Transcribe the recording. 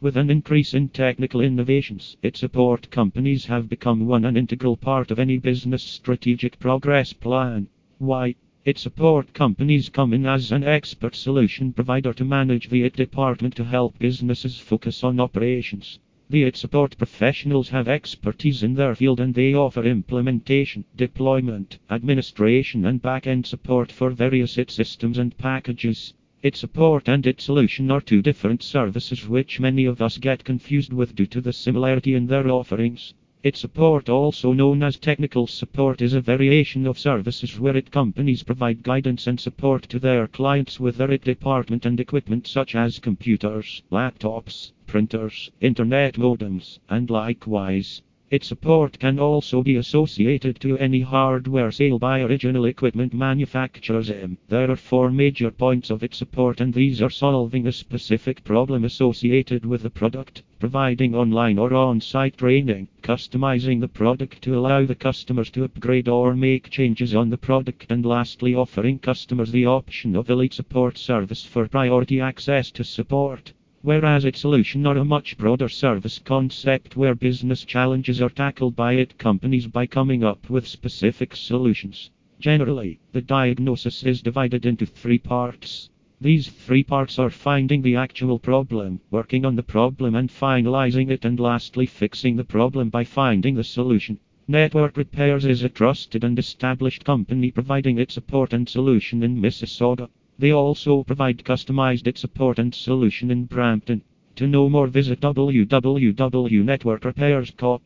With an increase in technical innovations, IT support companies have become one an integral part of any business strategic progress plan. Why? IT support companies come in as an expert solution provider to manage the IT department to help businesses focus on operations. The IT support professionals have expertise in their field and they offer implementation, deployment, administration and back-end support for various IT systems and packages. IT support and its solution are two different services which many of us get confused with due to the similarity in their offerings. Its support, also known as technical support, is a variation of services where IT companies provide guidance and support to their clients with their IT department and equipment such as computers, laptops, printers, internet modems, and likewise. IT support can also be associated to any hardware sale by original equipment manufacturers. There are four major points of its support, and these are solving a specific problem associated with the product, providing online or on site training, customizing the product to allow the customers to upgrade or make changes on the product, and lastly, offering customers the option of Elite Support Service for priority access to support. Whereas its solution are a much broader service concept where business challenges are tackled by IT companies by coming up with specific solutions. Generally, the diagnosis is divided into three parts. These three parts are finding the actual problem, working on the problem and finalizing it, and lastly, fixing the problem by finding the solution. Network Repairs is a trusted and established company providing its support and solution in Mississauga. They also provide customized IT support and solution in Brampton. To know more, visit www.networkrepairs.co.